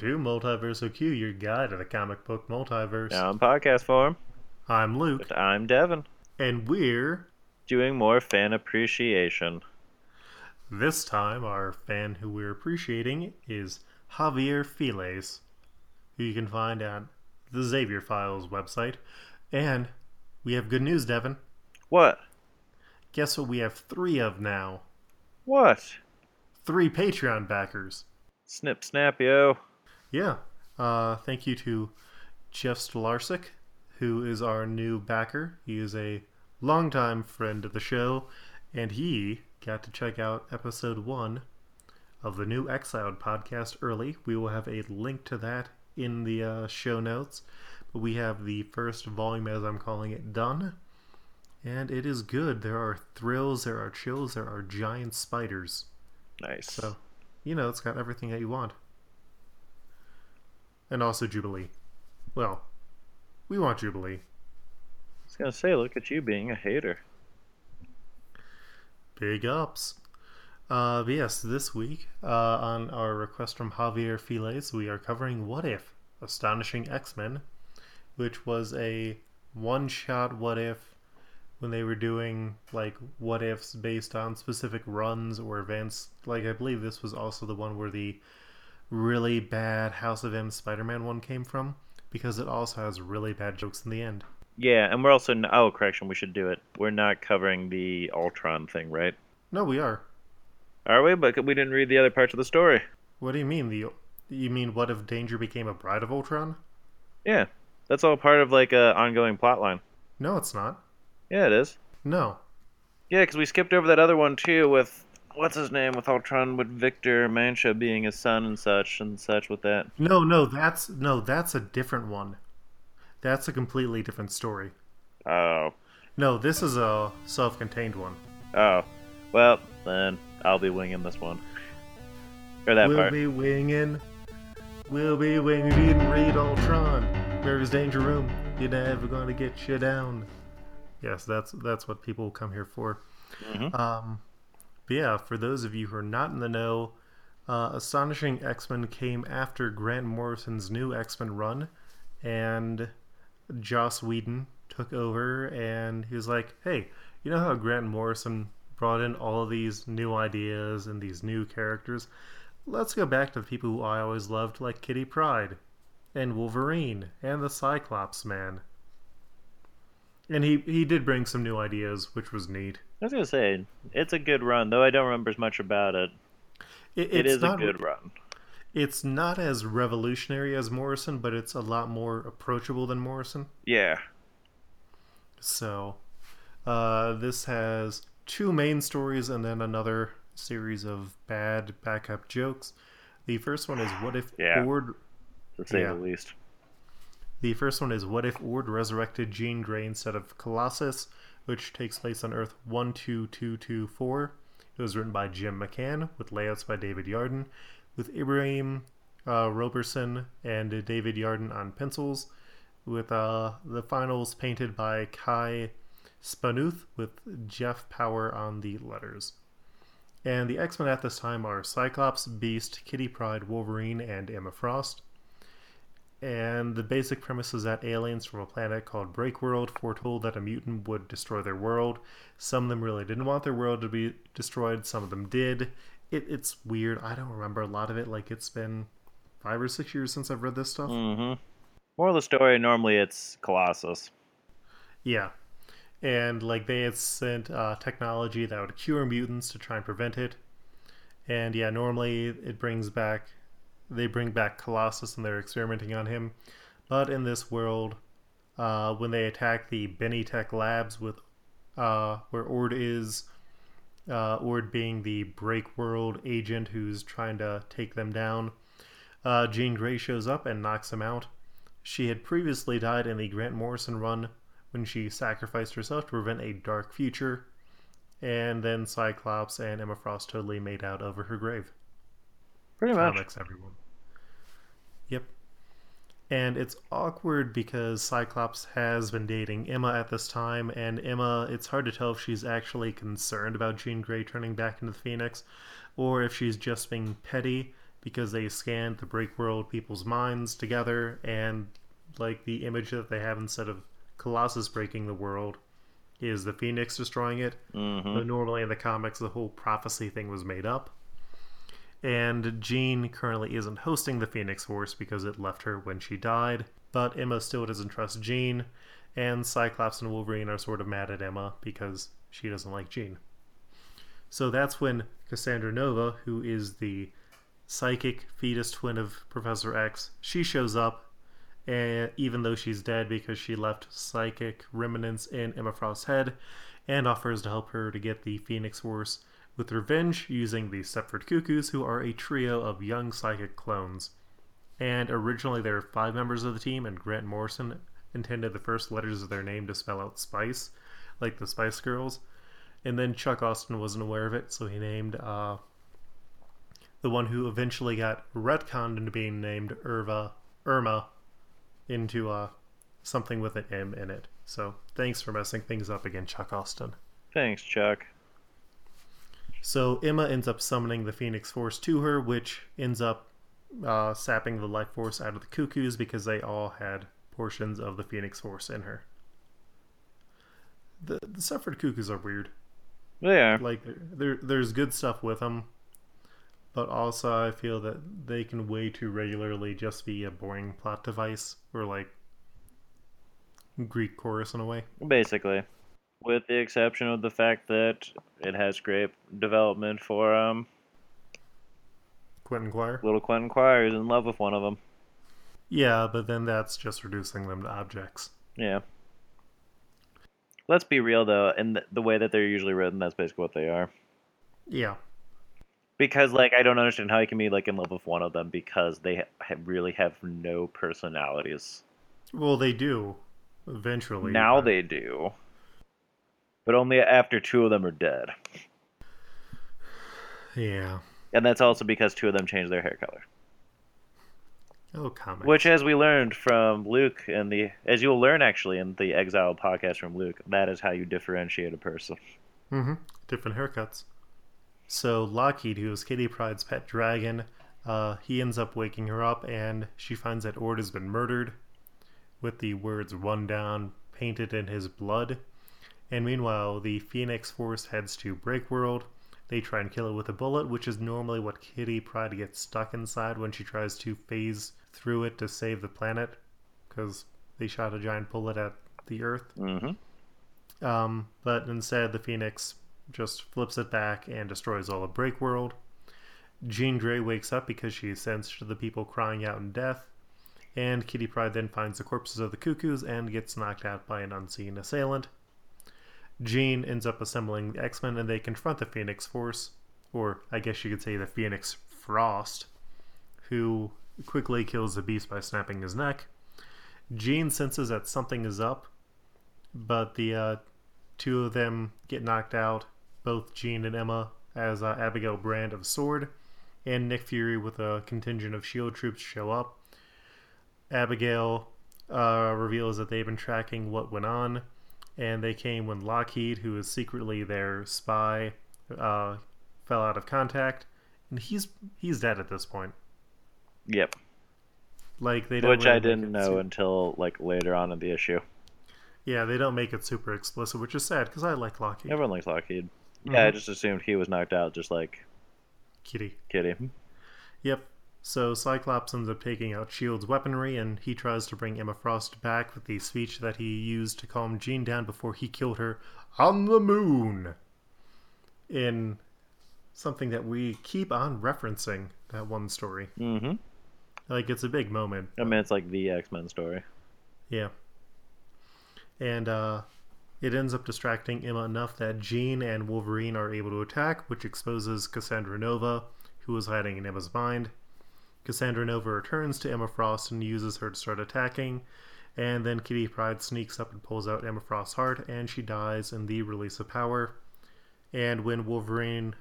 To Multiversal Q, your guide to the comic book multiverse. Now in podcast form, I'm Luke, but I'm Devin, and we're doing more fan appreciation. this time our fan who we're appreciating is Javier Files, who you can find at the Xavier Files website. And we have good news, Devin. What? Guess what we have three of now? What? Three Patreon backers. Snip snap, yo. Yeah. Uh, thank you to Jeff Stolarsik, who is our new backer. He is a longtime friend of the show, and he got to check out episode one of the new Exiled podcast early. We will have a link to that in the uh, show notes. But we have the first volume, as I'm calling it, done. And it is good. There are thrills, there are chills, there are giant spiders. Nice. So, you know, it's got everything that you want. And also Jubilee. Well, we want Jubilee. I was gonna say, look at you being a hater. Big ups. Uh, but yes, this week, uh, on our request from Javier Files, we are covering What If? Astonishing X Men, which was a one shot What If when they were doing like what ifs based on specific runs or events. Like, I believe this was also the one where the really bad House of M Spider Man one came from, because it also has really bad jokes in the end. Yeah, and we're also n- oh correction, we should do it. We're not covering the Ultron thing, right? No, we are. Are we? But we didn't read the other parts of the story. What do you mean? The you mean what if Danger became a bride of Ultron? Yeah, that's all part of like a ongoing plot line. No, it's not. Yeah, it is. No. Yeah, because we skipped over that other one too with what's his name with Ultron with Victor Mancha being his son and such and such with that. No, no, that's no, that's a different one. That's a completely different story. Oh, No, this is a self-contained one. oh, well then I'll be winging this one or that we'll part. be winging. We'll be winging. You didn't read Ultron. Where's Danger Room? You're never gonna get you down. Yes, that's that's what people come here for. Mhm. Um, but yeah, for those of you who are not in the know, uh, Astonishing X Men came after Grant Morrison's new X Men run, and Joss Whedon took over, and he was like, "Hey, you know how Grant Morrison brought in all of these new ideas and these new characters? Let's go back to the people who I always loved, like Kitty Pryde, and Wolverine, and the Cyclops Man." And he, he did bring some new ideas, which was neat. I was gonna say it's a good run, though I don't remember as much about it. It, It it's not, a good run. It's not as revolutionary as Morrison, but it's a lot more approachable than Morrison. Yeah. So, uh, this has two main stories and then another series of bad backup jokes. The first one is what if Yeah. Ord. To say Yeah. the least. The first one is what if Ord resurrected Jean Grey instead of Colossus, which takes place on Earth one two two two four. It was written by Jim McCann with layouts by David Yarden, with Ibraim uh, Roberson and David Yarden on pencils, with uh, the finals painted by Kai Spanuth with Jeff Powell on the letters. And the X Men at this time are Cyclops, Beast, Kitty Pryde, Wolverine, and Emma Frost. And the basic premise is that aliens from a planet called Breakworld foretold that a mutant would destroy their world. Some of them really didn't want their world to be destroyed, some of them did. It, it's weird. I don't remember a lot of it. Like, it's been five or six years since I've read this stuff. Mm-hmm. More of the story, normally it's Colossus. Yeah. And like they had sent uh, technology that would cure mutants to try and prevent it. And yeah, normally it brings back they bring back Colossus and they're experimenting on him. But in this world, uh, when they attack the Benetech labs with uh, where Ord is, uh, Ord being the Breakworld agent who's trying to take them down, uh, Jean Grey shows up and knocks him out. She had previously died in the Grant Morrison run when she sacrificed herself to prevent a dark future, and then Cyclops and Emma Frost totally made out over her grave. Pretty much. Comics, everyone. And it's awkward because Cyclops has been dating Emma at this time, and Emma, it's hard to tell if she's actually concerned about Jean Grey turning back into the Phoenix, or if she's just being petty because they scanned the Breakworld people's minds together and like the image that they have instead of Colossus breaking the world is the Phoenix destroying it. Mm-hmm. But normally in the comics, the whole prophecy thing was made up. And Jean currently isn't hosting the Phoenix Force because it left her when she died. But Emma still doesn't trust Jean, and Cyclops and Wolverine are sort of mad at Emma because she doesn't like Jean. So that's when Cassandra Nova, who is the psychic fetus twin of Professor X, she shows up and even though she's dead because she left psychic remnants in Emma Frost's head, and offers to help her to get the Phoenix Force with revenge using the Stepford Cuckoos, who are a trio of young psychic clones. And originally there were five members of the team, and Grant Morrison intended the first letters of their name to spell out Spice, like the Spice Girls. And then Chuck Austen wasn't aware of it, so he named uh, the one who eventually got retconned into being named Irva, Irma into uh, something with an M in it. So thanks for messing things up again, Chuck Austen. Thanks, Chuck. So Emma ends up summoning the Phoenix Force to her, which ends up uh, sapping the life force out of the Cuckoos because they all had portions of the Phoenix Force in her. The the Stepford Cuckoos are weird. They are. Like there, there's good stuff with them, but also I feel that they can way too regularly just be a boring plot device or like Greek chorus in a way. Basically. With the exception of the fact that it has great development for um Quentin Quire. little Quentin Quire is in love with one of them. Yeah, but then that's just reducing them to objects. Yeah. Let's be real though, in the, the way that they're usually written, that's basically what they are. Yeah. Because like I don't understand how you can be like in love with one of them because they ha- really have no personalities. Well, they do eventually. now but- they do, but only after two of them are dead, Yeah. and that's also because two of them changed their hair color. Oh, comics. Which, as we learned from Luke, and the as you'll learn actually in the Exile podcast from Luke, that is how you differentiate a person. Mm-hmm. Different haircuts. So Lockheed, who is Kitty Pryde's pet dragon, uh, he ends up waking her up, and she finds that Ord has been murdered, with the words "run down" painted in his blood. And meanwhile, the Phoenix Force heads to Breakworld. They try and kill it with a bullet, which is normally what Kitty Pryde gets stuck inside when she tries to phase through it to save the planet, because they shot a giant bullet at the Earth. Mm-hmm. Um, but instead, the Phoenix just flips it back and destroys all of Breakworld. Jean Grey wakes up because she sensed the people crying out in death, and Kitty Pryde then finds the corpses of the cuckoos and gets knocked out by an unseen assailant. Jean ends up assembling the X Men and they confront the Phoenix Force, or I guess you could say the Phoenix Frost, who quickly kills the beast by snapping his neck. Jean senses that something is up, but the uh, two of them get knocked out, both Jean and Emma, as uh, Abigail Brand of Sword and Nick Fury with a contingent of S.H.I.E.L.D. troops show up. Abigail uh, reveals that they've been tracking what went on, and they came when Lockheed, who is secretly their spy, uh, fell out of contact, and he's he's dead at this point. Yep. Like they don't Which I really make didn't know su- until like later on in the issue. yeah, they don't make it super explicit, which is sad because I like Lockheed. Everyone likes Lockheed. Yeah, I Mhm. just assumed he was knocked out, just like Kitty. Kitty. Yep. So Cyclops ends up taking out Shield's weaponry, and he tries to bring Emma Frost back with the speech that he used to calm Jean down before he killed her on the moon. In something that we keep on referencing that one story. Mm-hmm. Like it's a big moment. I mean, it's like the X Men story. Yeah. And uh, it ends up distracting Emma enough that Jean and Wolverine are able to attack, which exposes Cassandra Nova, who is hiding in Emma's mind. Cassandra Nova returns to Emma Frost and uses her to start attacking, and then Kitty Pryde sneaks up and pulls out Emma Frost's heart, and she dies in the release of power. And when Wolverine,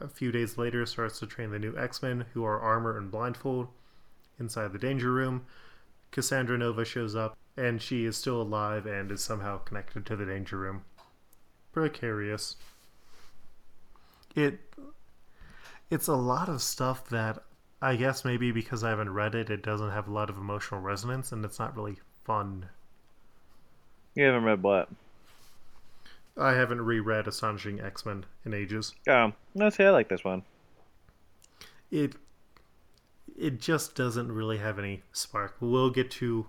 a few days later, starts to train the new X Men, who are armor and blindfold, inside the Danger Room, Cassandra Nova shows up, and she is still alive and is somehow connected to the Danger Room. Precarious. It it's a lot of stuff that I guess maybe because I haven't read it, it doesn't have a lot of emotional resonance, and it's not really fun. You haven't read what? I haven't reread Astonishing X Men in ages. Oh, no, see, I like this one. It it just doesn't really have any spark. We'll get to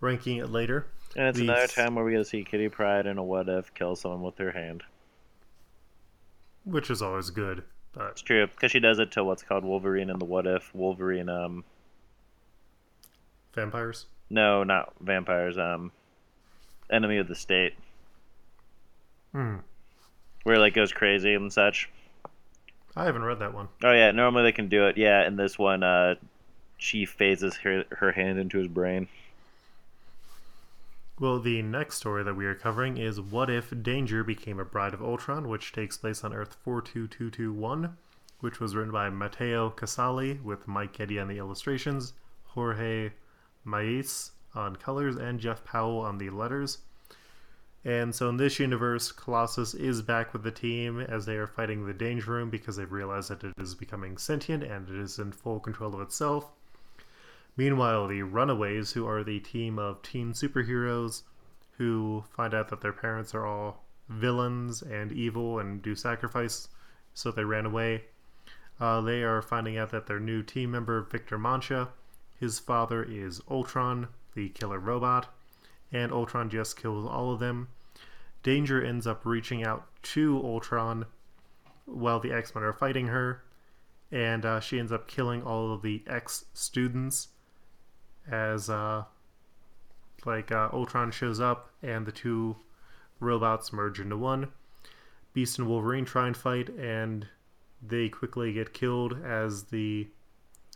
ranking it later. And it's The- another time where we get to see Kitty Pryde in a what if kill someone with her hand. which is always good. But It's true, because she does it to what's called Wolverine in the what if. Wolverine, um, vampires. no, not vampires, um, Enemy of the State, Hmm. where it, like goes crazy and such. I haven't read that one. Oh yeah, normally they can do it. Yeah, in this one, uh, she phases her her hand into his brain. Well, the next story that we are covering is What If Danger Became a Bride of Ultron, which takes place on Earth 42221, which was written by Matteo Casali with Mike Getty on the illustrations, Jorge Mais on colors, and Jeff Powell on the letters. And so in this universe, Colossus is back with the team as they are fighting the Danger Room because they've realized that it is becoming sentient and it is in full control of itself. Meanwhile, the Runaways, who are the team of teen superheroes who find out that their parents are all villains and evil and do sacrifice, so they ran away. Uh, they are finding out that their new team member, Victor Mancha, his father is Ultron, the killer robot, and Ultron just kills all of them. Danger ends up reaching out to Ultron while the X Men are fighting her, and uh, she ends up killing all of the ex students as uh, like uh, Ultron shows up and the two robots merge into one. Beast and Wolverine try and fight, and they quickly get killed as the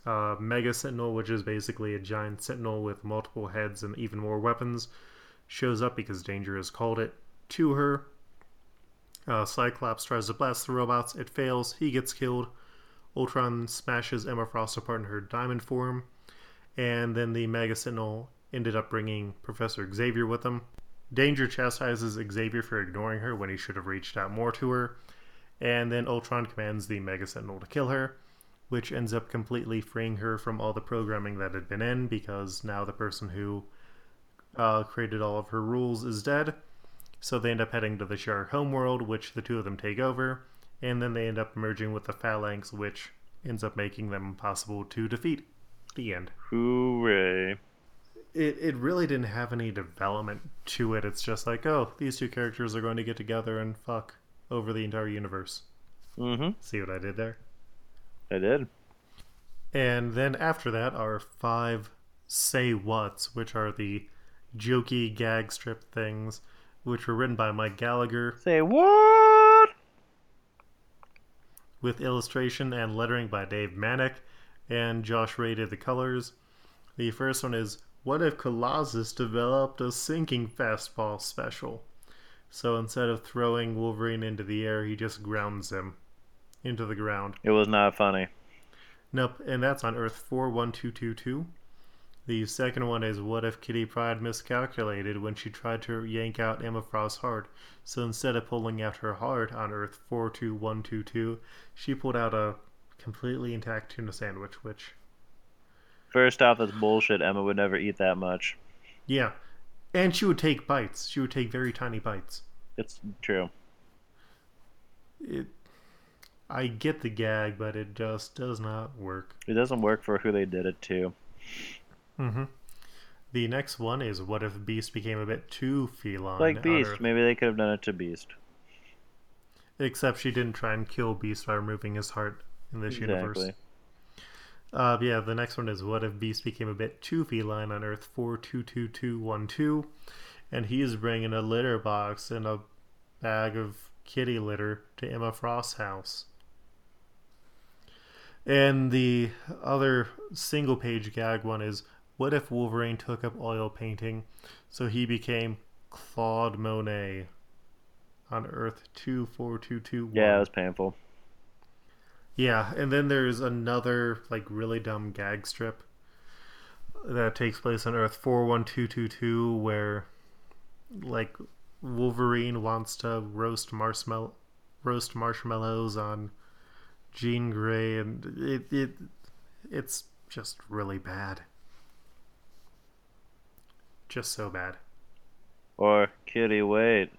uh, Mega Sentinel, which is basically a giant sentinel with multiple heads and even more weapons, shows up because Danger has called it to her. Uh, Cyclops tries to blast the robots. It fails. He gets killed. Ultron smashes Emma Frost apart in her diamond form. And then the Mega Sentinel ended up bringing Professor Xavier with him. Danger chastises Xavier for ignoring her when he should have reached out more to her. And then Ultron commands the Mega Sentinel to kill her, which ends up completely freeing her from all the programming that had been in because now the person who uh, created all of her rules is dead. So they end up heading to the Shi'ar homeworld, which the two of them take over, and then they end up merging with the Phalanx, which ends up making them impossible to defeat. The end. Hooray! It, it really didn't have any development to it. It's just like, oh, these two characters are going to get together and fuck over the entire universe. Mm-hmm. See what I did there? I did. And then after that are five say whats, which are the jokey gag strip things, which were written by Mike Gallagher Say what? with illustration and lettering by Dave Manak, and Josh Ray did the colors. The first one is What if Colossus developed a sinking fastball special? So instead of throwing Wolverine into the air, he just grounds him into the ground. It was not funny. Nope, and that's on Earth 41222. The second one is What if Kitty Pryde miscalculated when she tried to yank out Emma Frost's heart? So instead of pulling out her heart on Earth 42122, she pulled out a completely intact tuna sandwich, which, First off, that's bullshit. Emma would never eat that much. yeah. And she would take bites. She would take very tiny bites. It's true. It, I get the gag, but it just does not work. It doesn't work for who they did it to. Mm-hmm. The next one is What if Beast became a bit too feline? Like Beast. Earth? Maybe they could have done it to Beast. Except she didn't try and kill Beast by removing his heart in this universe. Uh, yeah, the next one is what if Beast became a bit too feline on Earth 422212, and he is bringing a litter box and a bag of kitty litter to Emma Frost's house. And the other single page gag one is what if Wolverine took up oil painting so he became Claude Monet on Earth 24221? Yeah, it was painful. Yeah, and then there's another like really dumb gag strip that takes place on Earth 41222 where like Wolverine wants to roast marshmallow roast marshmallows on Jean Grey and it it it's just really bad. Just so bad. Or, Kitty, wait.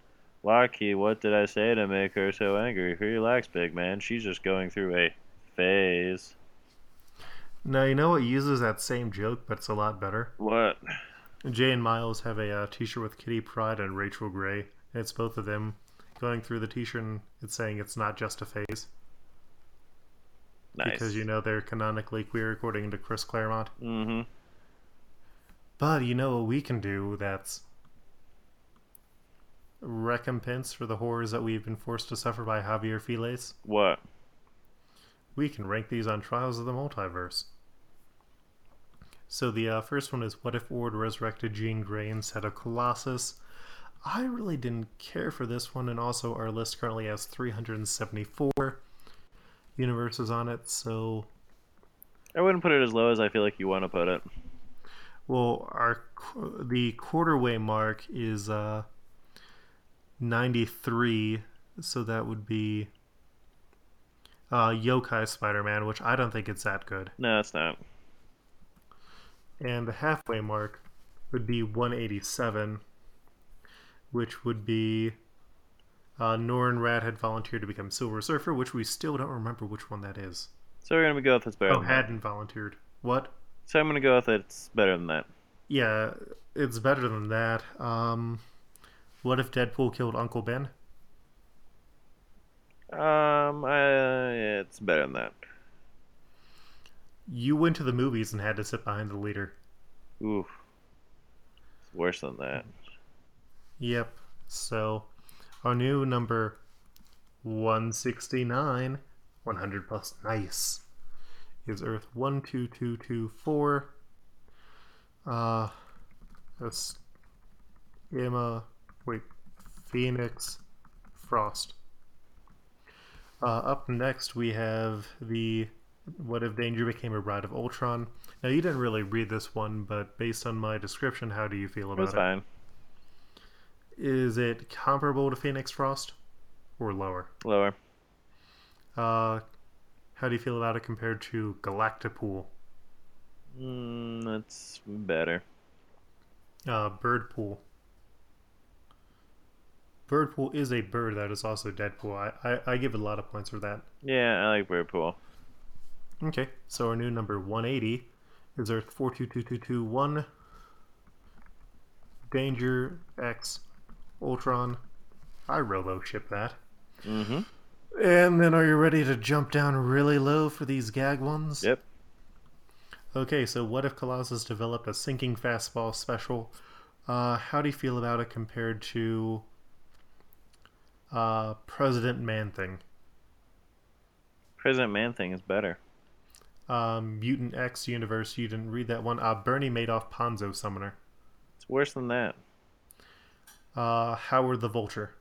Larky, what did I say to make her so angry? Relax, big man. She's just going through a phase. Now, you know what uses that same joke, but it's a lot better? What? Jay and Miles have a uh, t shirt with Kitty Pryde and Rachel Grey. And it's both of them going through the t shirt and it's saying it's not just a phase. Nice. Because you know they're canonically queer according to Chris Claremont. Mm-hmm. But you know what we can do that's recompense for the horrors that we've been forced to suffer by Javier Files? What? We can rank these on Trials of the Multiverse. So the uh, first one is What if Ord resurrected Jean Grey instead of Colossus? I really didn't care for this one, and also our list currently has 374 universes on it, so I wouldn't put it as low as I feel like you want to put it. Well, our qu- the quarterway mark is uh 93, so that would be uh Yokai Spider-Man, which I don't think it's that good. No, it's not. And the halfway mark would be 187, which would be uh, Norrin Radd had volunteered to become Silver Surfer, which we still don't remember which one that is. So we're gonna go with it's better. Oh, hadn't volunteered. What? So I'm gonna go with it's better than that. Yeah, it's better than that. Um, what if Deadpool killed Uncle Ben? Um, uh, it's better than that. You went to the movies and had to sit behind the leader. Oof. It's worse than that. Yep. So, our new number 169, 100 plus nice, is Earth 12224. Uh, that's Emma, Phoenix, Frost. Uh, up next, we have the What If Danger Became a Bride of Ultron. Now, you didn't really read this one, but based on my description, how do you feel about It was it? fine. Is it comparable to Phoenix Frost or lower? Lower. Uh, how do you feel about it compared to Galactipool, Mm, that's better. uh, Birdpool? Birdpool is a bird that is also Deadpool. I, I, I give it a lot of points for that. Yeah, I like Birdpool. Okay, so our new number 180 is Earth 422221. Danger X Ultron. I robo ship that. Mm-hmm. And then are you ready to jump down really low for these gag ones? Yep. Okay, so what if Colossus developed a sinking fastball special? Uh, how do you feel about it compared to uh, President Man Thing? President Man thing is better. Um, Mutant X Universe, you didn't read that one. Uh, Bernie Madoff Ponzo Summoner. It's worse than that. Uh, Howard the Vulture.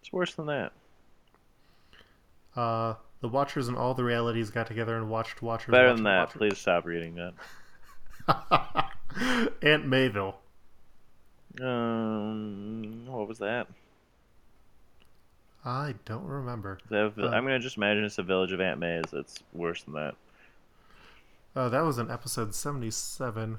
It's worse than that. Uh, the Watchers and all the realities got together and watched Watchers. Better watch than that. Watchers. Please stop reading that. Aunt Mayville. Um, what was that? I don't remember. Is that a vi- Uh, I'm gonna just imagine it's a village of Aunt May's. That's worse than that. Oh, that was in episode 77.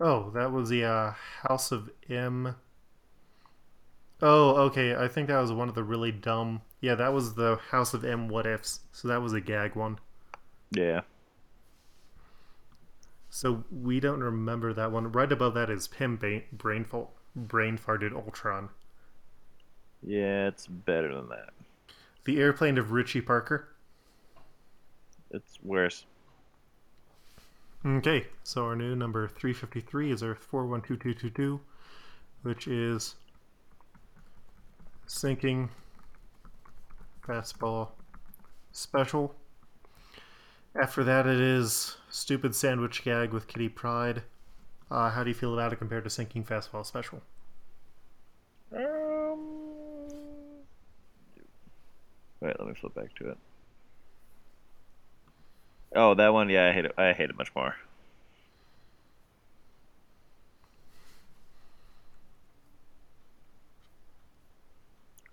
Oh, that was the uh, House of M. Oh, okay. I think that was one of the really dumb. Yeah, that was the House of M what ifs. So that was a gag one. Yeah. So we don't remember that one. Right above that is Pym ba- brain, brain farted Ultron. Yeah, it's better than that. The airplane of Richie Parker. It's worse. Okay, so our new number 353 is Earth 412222, which is sinking fastball special. After that, it is stupid sandwich gag with Kitty Pryde. Uh, how do you feel about it compared to sinking fastball special? Um. Wait, let me flip back to it. Oh, that one. Yeah, I hate it. I hate it much more.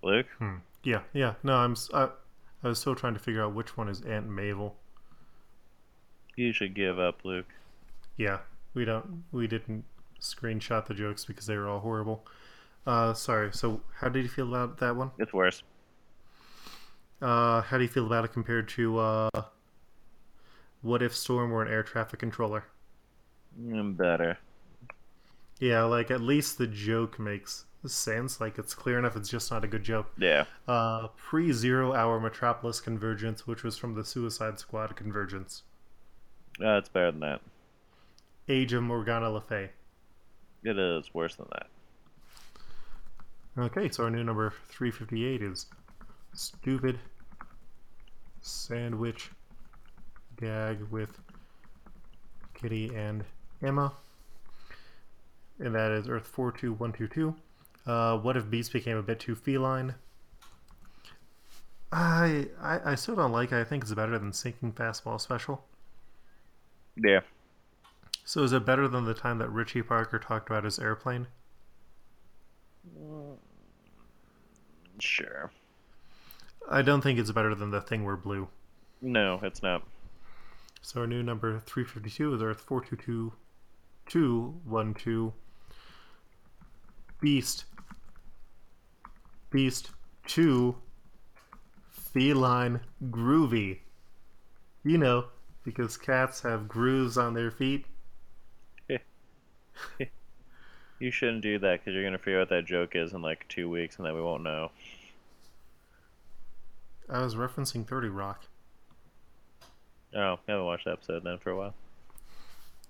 Luke? Hmm. Yeah, yeah. No, I'm. I, I was still trying to figure out which one is Aunt Mabel. You should give up, Luke. Yeah, we don't. We didn't screenshot the jokes because they were all horrible. Uh, sorry. So, how did you feel about that one? It's worse. Uh, how do you feel about it compared to uh, what if Storm were an air traffic controller? Mm, better. Yeah, like at least the joke makes sense. Like it's clear enough. It's just not a good joke. Yeah. Uh, pre Zero Hour Metropolis Convergence, which was from the Suicide Squad Convergence. Uh, it's better than that. Age of Morgana Le Fay. It is worse than that. Okay, so our new number 358 is Stupid Sandwich Gag with Kitty and Emma. And that is Earth 42122. Uh, what if Beast became a bit too feline? I, I I still don't like it. I think it's better than Sinking Fastball Special. Yeah. So is it better than the time that Richie Parker talked about his airplane? Sure. I don't think it's better than the thing where blue. No, it's not. So our new number 352 is Earth 422212. Beast. Beast 2. Feline Groovy. You know, because cats have grooves on their feet. You shouldn't do that because you're gonna figure out what that joke is in like two weeks, and then we won't know. I was referencing 30 Rock. Oh, I haven't watched that episode then for a while.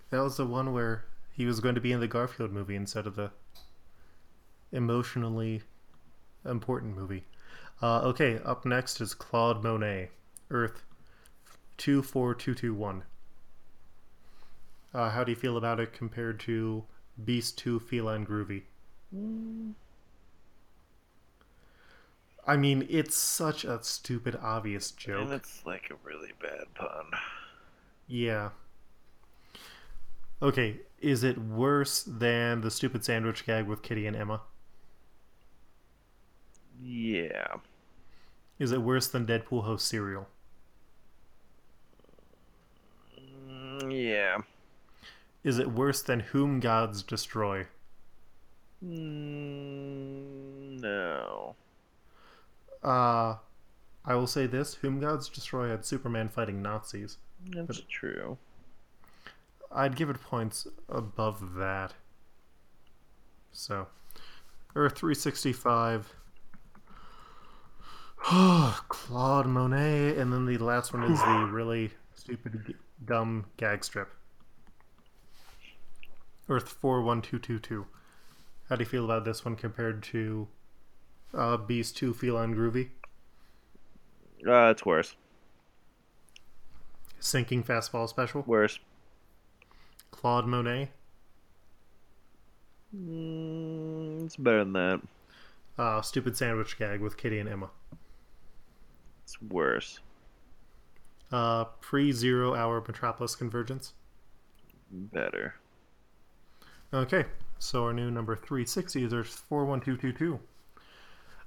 That was the one where he was going to be in the Garfield movie instead of the emotionally important movie. Uh, okay, up next is Claude Monet, Earth 24221. Uh, how do you feel about it compared to Beast 2 Feline Groovy? I mean, it's such a stupid, obvious joke. And it's like a really bad pun. Yeah. Okay, is it worse than the stupid sandwich gag with Kitty and Emma? Yeah. Is it worse than Deadpool host cereal? Yeah. Is it worse than Whom Gods Destroy? Mm, no. Uh, I will say this Whom Gods Destroy had Superman fighting Nazis. That's true. I'd give it points above that. So, Earth 365. Claude Monet, and then the last one is the really stupid, dumb gag strip. Earth 41222. How do you feel about this one compared to uh, Beast 2 Feline Groovy? Uh, it's worse. Sinking Fastball Special? Worse. Claude Monet? Mm, it's better than that. Uh, stupid Sandwich Gag with Kitty and Emma. It's worse. Uh, pre zero hour Metropolis Convergence. Better. Okay, so our new number 360 is 41222.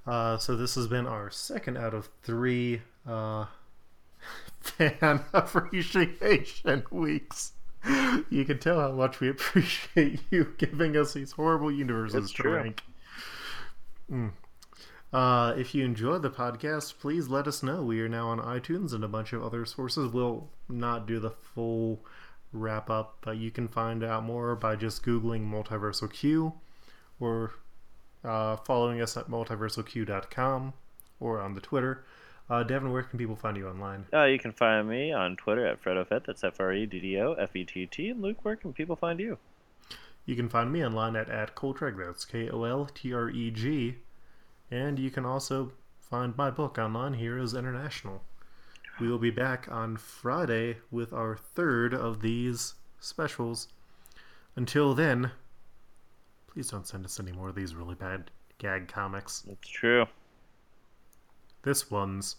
Uh, so this has been our second out of three uh, fan appreciation weeks. You can tell how much we appreciate you giving us these horrible universes to true. rank. Mm. Uh, if you enjoy the podcast, please let us know. We are now on iTunes and a bunch of other sources. We'll not do the full wrap up, but you can find out more by just Googling Multiversal Q or uh, following us at multiversalq.com or on the Twitter. Uh, Devin, where can people find you online? Uh, you can find me on Twitter at FreddoFett. That's F R E D D O F E T T. And Luke, where can people find you? You can find me online at, at Koltreg, that's K O L T R E G. And you can also find my book online, Heroes International. We will be back on Friday with our third of these specials. Until then, please don't send us any more of these really bad gag comics. It's true. This one's.